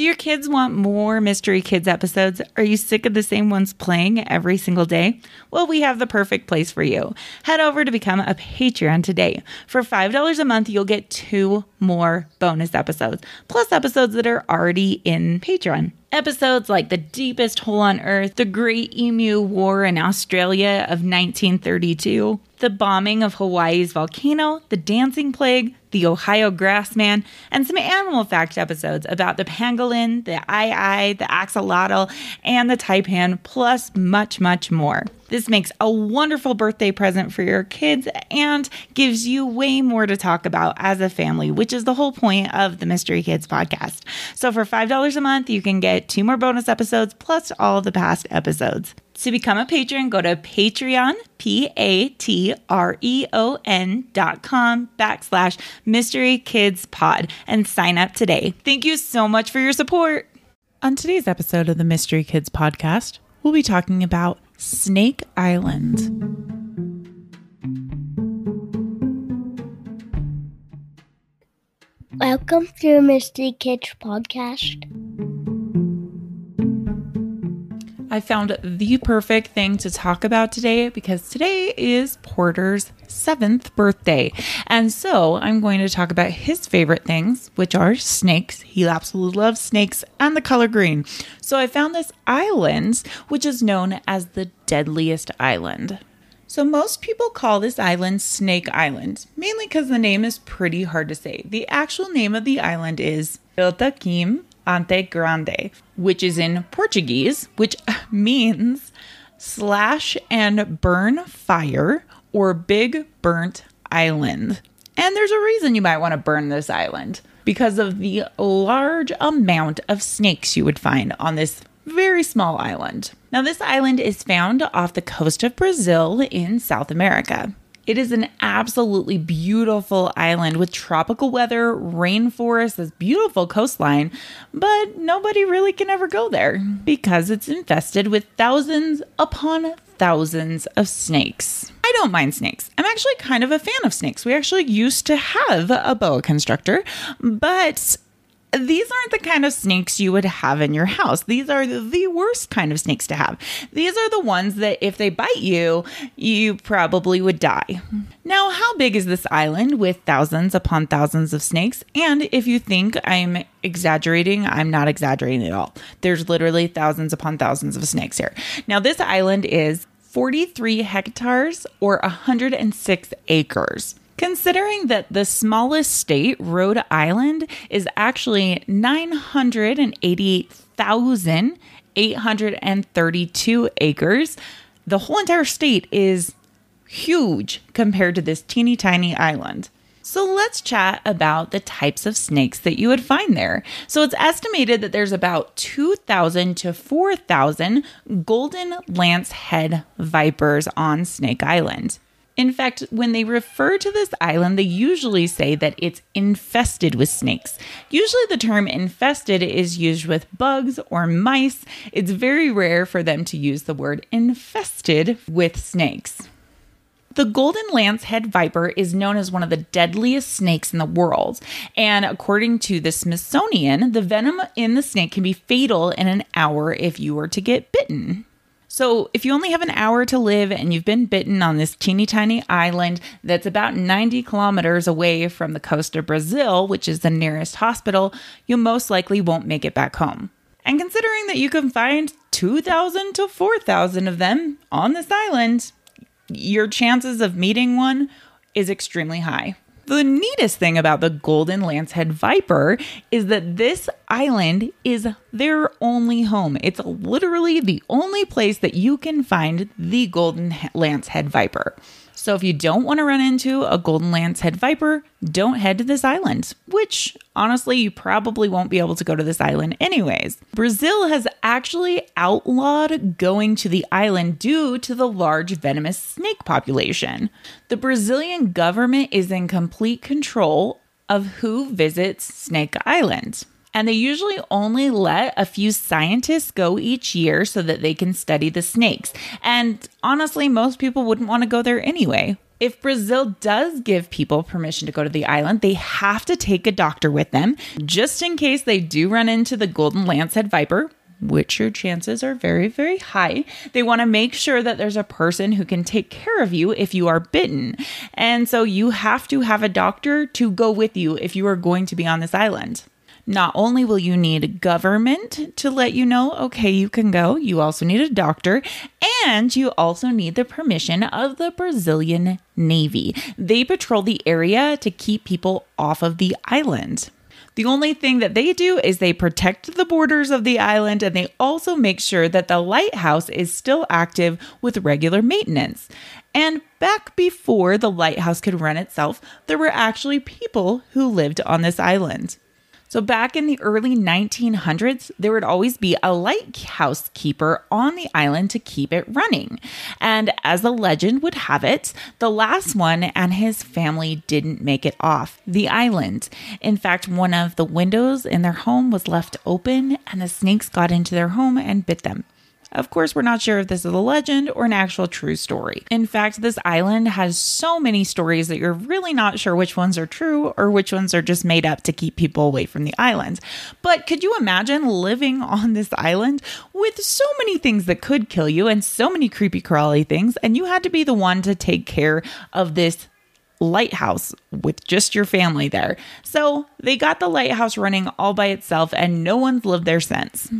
Do your kids want more Mystery Kids episodes? Are you sick of the same ones playing every single day? Well, we have the perfect place for you. Head over to become a Patreon today. For $5 a month, you'll get two more bonus episodes, plus episodes that are already in Patreon. Episodes like The Deepest Hole on Earth, The Great Emu War in Australia of 1932, the bombing of Hawaii's volcano, the dancing plague, the Ohio grassman, and some animal fact episodes about the pangolin, the aye the axolotl, and the taipan, plus much, much more. This makes a wonderful birthday present for your kids and gives you way more to talk about as a family, which is the whole point of the Mystery Kids podcast. So for $5 a month, you can get two more bonus episodes plus all the past episodes. To become a patron, go to Patreon, P A T R E O N dot com backslash Mystery Kids Pod and sign up today. Thank you so much for your support. On today's episode of the Mystery Kids Podcast, we'll be talking about Snake Island. Welcome to Mystery Kids Podcast. I found the perfect thing to talk about today because today is Porter's seventh birthday. And so I'm going to talk about his favorite things, which are snakes. He absolutely loves snakes and the color green. So I found this island, which is known as the deadliest island. So, most people call this island Snake Island, mainly because the name is pretty hard to say. The actual name of the island is Iltaquim Ante Grande, which is in Portuguese, which means slash and burn fire or big burnt island. And there's a reason you might want to burn this island because of the large amount of snakes you would find on this very small island. Now, this island is found off the coast of Brazil in South America. It is an absolutely beautiful island with tropical weather, rainforest, this beautiful coastline, but nobody really can ever go there because it's infested with thousands upon thousands of snakes. I don't mind snakes. I'm actually kind of a fan of snakes. We actually used to have a boa constrictor, but these aren't the kind of snakes you would have in your house. These are the worst kind of snakes to have. These are the ones that if they bite you, you probably would die. Now, how big is this island with thousands upon thousands of snakes? And if you think I'm exaggerating, I'm not exaggerating at all. There's literally thousands upon thousands of snakes here. Now, this island is 43 hectares or 106 acres. Considering that the smallest state, Rhode Island, is actually 988,832 acres, the whole entire state is huge compared to this teeny tiny island. So let's chat about the types of snakes that you would find there. So it's estimated that there's about 2,000 to 4,000 golden lancehead vipers on Snake Island. In fact, when they refer to this island, they usually say that it's infested with snakes. Usually, the term infested is used with bugs or mice. It's very rare for them to use the word infested with snakes. The golden lancehead viper is known as one of the deadliest snakes in the world. And according to the Smithsonian, the venom in the snake can be fatal in an hour if you were to get bitten. So, if you only have an hour to live and you've been bitten on this teeny tiny island that's about 90 kilometers away from the coast of Brazil, which is the nearest hospital, you most likely won't make it back home. And considering that you can find 2,000 to 4,000 of them on this island, your chances of meeting one is extremely high. The neatest thing about the golden lancehead viper is that this island is their only home. It's literally the only place that you can find the golden lancehead viper. So if you don't want to run into a golden lancehead viper, don't head to this island, which honestly, you probably won't be able to go to this island anyways. Brazil has actually outlawed going to the island due to the large venomous snake population. The Brazilian government is in complete control of who visits Snake Island and they usually only let a few scientists go each year so that they can study the snakes. And honestly, most people wouldn't want to go there anyway. If Brazil does give people permission to go to the island, they have to take a doctor with them just in case they do run into the golden lancehead viper, which your chances are very, very high. They want to make sure that there's a person who can take care of you if you are bitten. And so you have to have a doctor to go with you if you are going to be on this island. Not only will you need government to let you know, okay, you can go, you also need a doctor, and you also need the permission of the Brazilian Navy. They patrol the area to keep people off of the island. The only thing that they do is they protect the borders of the island and they also make sure that the lighthouse is still active with regular maintenance. And back before the lighthouse could run itself, there were actually people who lived on this island. So, back in the early 1900s, there would always be a lighthouse keeper on the island to keep it running. And as the legend would have it, the last one and his family didn't make it off the island. In fact, one of the windows in their home was left open, and the snakes got into their home and bit them. Of course, we're not sure if this is a legend or an actual true story. In fact, this island has so many stories that you're really not sure which ones are true or which ones are just made up to keep people away from the island. But could you imagine living on this island with so many things that could kill you and so many creepy crawly things, and you had to be the one to take care of this lighthouse with just your family there. So they got the lighthouse running all by itself, and no one's lived there since.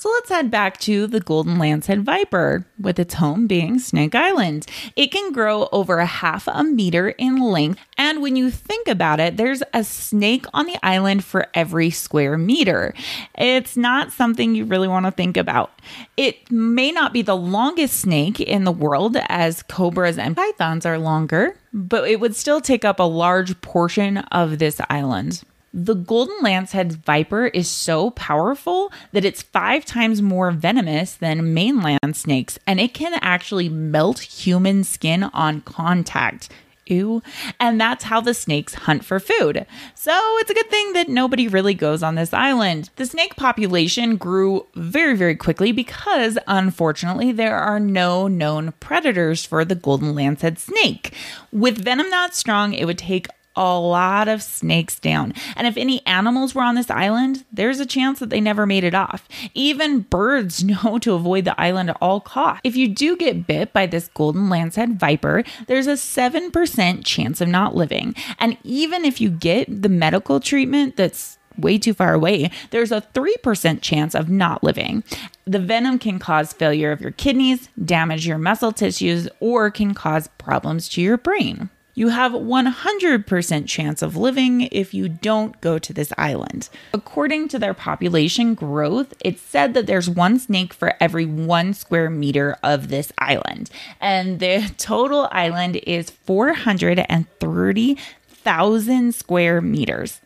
So let's head back to the golden lancehead viper, with its home being Snake Island. It can grow over a half a meter in length, and when you think about it, there's a snake on the island for every square meter. It's not something you really want to think about. It may not be the longest snake in the world, as cobras and pythons are longer, but it would still take up a large portion of this island. The golden lancehead viper is so powerful that it's five times more venomous than mainland snakes, and it can actually melt human skin on contact. Ew. And that's how the snakes hunt for food. So it's a good thing that nobody really goes on this island. The snake population grew very, very quickly because, unfortunately, there are no known predators for the golden lancehead snake. With venom that strong, it would take a lot of snakes down. And if any animals were on this island, there's a chance that they never made it off. Even birds know to avoid the island at all costs. If you do get bit by this golden lancehead viper, there's a 7% chance of not living. And even if you get the medical treatment that's way too far away, there's a 3% chance of not living. The venom can cause failure of your kidneys, damage your muscle tissues, or can cause problems to your brain. You have 100% chance of living if you don't go to this island. According to their population growth, it's said that there's one snake for every one square meter of this island. And the total island is 430,000 square meters.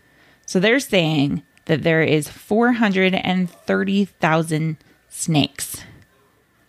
So they're saying that there is 430,000 snakes.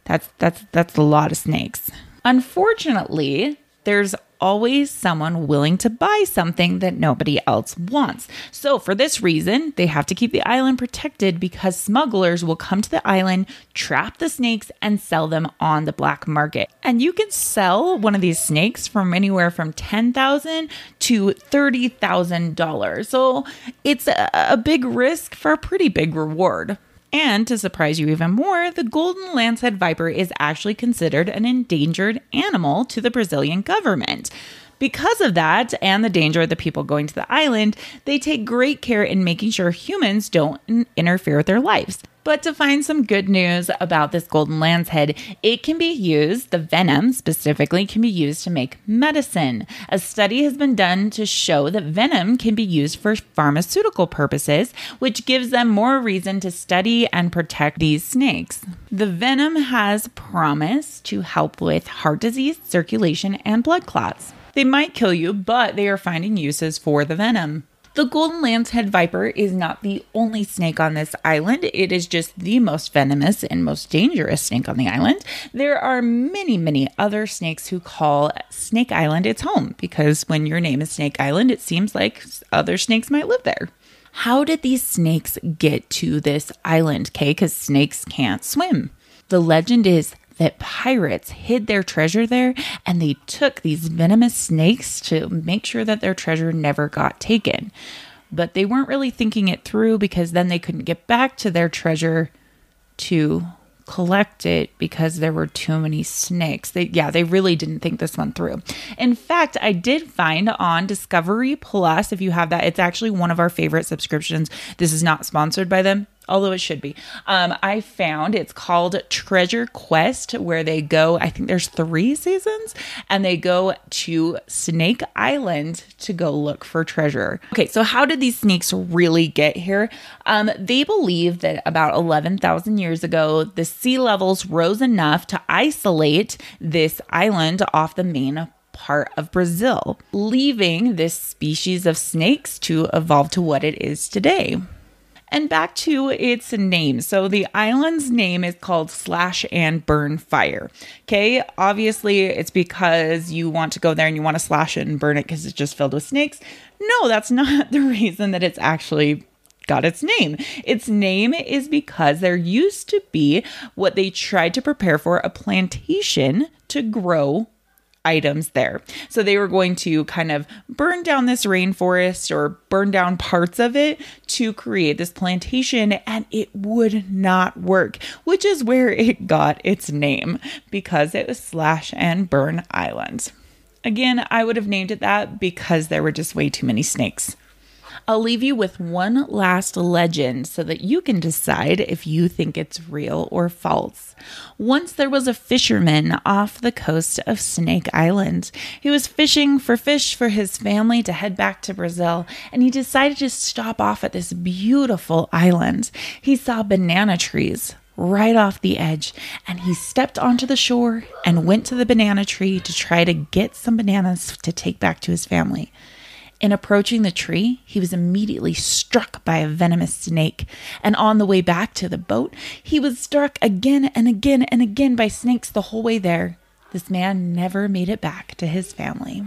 That's that's that's a lot of snakes. Unfortunately, there's always someone willing to buy something that nobody else wants. So, for this reason, they have to keep the island protected because smugglers will come to the island, trap the snakes, and sell them on the black market. And you can sell one of these snakes from anywhere from 10,000 to $30,000. So, it's a, a big risk for a pretty big reward. And to surprise you even more, the golden lancehead viper is actually considered an endangered animal to the Brazilian government. Because of that and the danger of the people going to the island, they take great care in making sure humans don't interfere with their lives. But to find some good news about this golden lancehead, it can be used, the venom specifically, can be used to make medicine. A study has been done to show that venom can be used for pharmaceutical purposes, which gives them more reason to study and protect these snakes. The venom has promise to help with heart disease, circulation, and blood clots. They might kill you, but they are finding uses for the venom. The golden lancehead viper is not the only snake on this island. It is just the most venomous and most dangerous snake on the island. There are many, many other snakes who call Snake Island its home because when your name is Snake Island, it seems like other snakes might live there. How did these snakes get to this island, Kay? Because snakes can't swim. The legend is that pirates hid their treasure there and they took these venomous snakes to make sure that their treasure never got taken. But they weren't really thinking it through because then they couldn't get back to their treasure to collect it because there were too many snakes. They yeah, they really didn't think this one through. In fact, I did find on Discovery Plus if you have that, it's actually one of our favorite subscriptions. This is not sponsored by them although it should be. Um, I found it's called Treasure Quest, where they go, I think there's three seasons, and they go to Snake Island to go look for treasure. Okay, so how did these snakes really get here? Um, they believe that about 11,000 years ago, the sea levels rose enough to isolate this island off the main part of Brazil, leaving this species of snakes to evolve to what it is today. And back to its name. So the island's name is called Slash and Burn Fire. Okay, obviously it's because you want to go there and you want to slash it and burn it because it's just filled with snakes. No, that's not the reason that it's actually got its name. Its name is because there used to be what they tried to prepare for a plantation to grow items there. So they were going to kind of burn down this rainforest or burn down parts of it to create this plantation, and it would not work, which is where it got its name because it was Slash and Burn Island. Again, I would have named it that because there were just way too many snakes. I'll leave you with one last legend so that you can decide if you think it's real or false. Once there was a fisherman off the coast of Snake Island. He was fishing for fish for his family to head back to Brazil, and he decided to stop off at this beautiful island. He saw banana trees right off the edge, and he stepped onto the shore and went to the banana tree to try to get some bananas to take back to his family. In approaching the tree, he was immediately struck by a venomous snake, and on the way back to the boat, he was struck again and again and again by snakes the whole way there. This man never made it back to his family.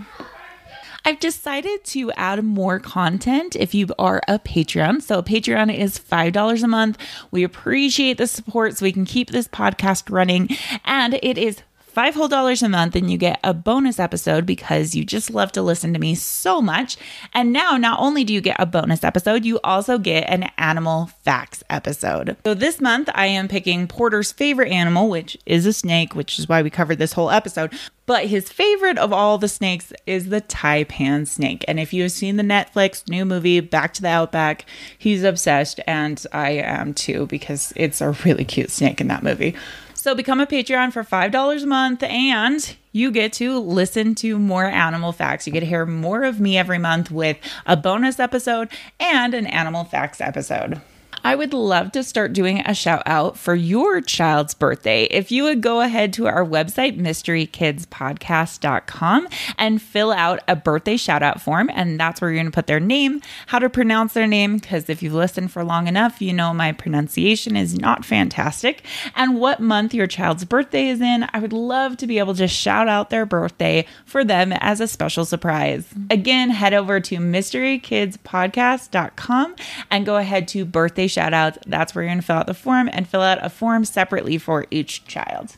I've decided to add more content if you are a Patreon. So, Patreon is $5 a month. We appreciate the support so we can keep this podcast running. And it is five whole dollars a month and you get a bonus episode because you just love to listen to me so much. And now, not only do you get a bonus episode, you also get an animal facts episode. So this month, I am picking Porter's favorite animal, which is a snake, which is why we covered this whole episode. But his favorite of all the snakes is the taipan snake. And if you have seen the Netflix new movie, Back to the Outback, he's obsessed, and I am too, because it's a really cute snake in that movie. So become a Patreon for $5 a month and you get to listen to more animal facts. You get to hear more of me every month with a bonus episode and an animal facts episode. I would love to start doing a shout out for your child's birthday. If you would go ahead to our website, mysterykidspodcast.com, and fill out a birthday shout out form, and that's where you're going to put their name, how to pronounce their name, because if you've listened for long enough, you know my pronunciation is not fantastic, and what month your child's birthday is in. I would love to be able to shout out their birthday for them as a special surprise. Again, head over to mysterykidspodcast.com and go ahead to birthday shout outs. That's where you're going to fill out the form and fill out a form separately for each child.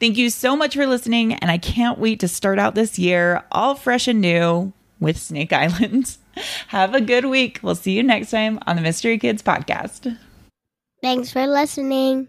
Thank you so much for listening, and I can't wait to start out this year all fresh and new with Snake Island. Have a good week. We'll see you next time on the Mystery Kids podcast. Thanks for listening.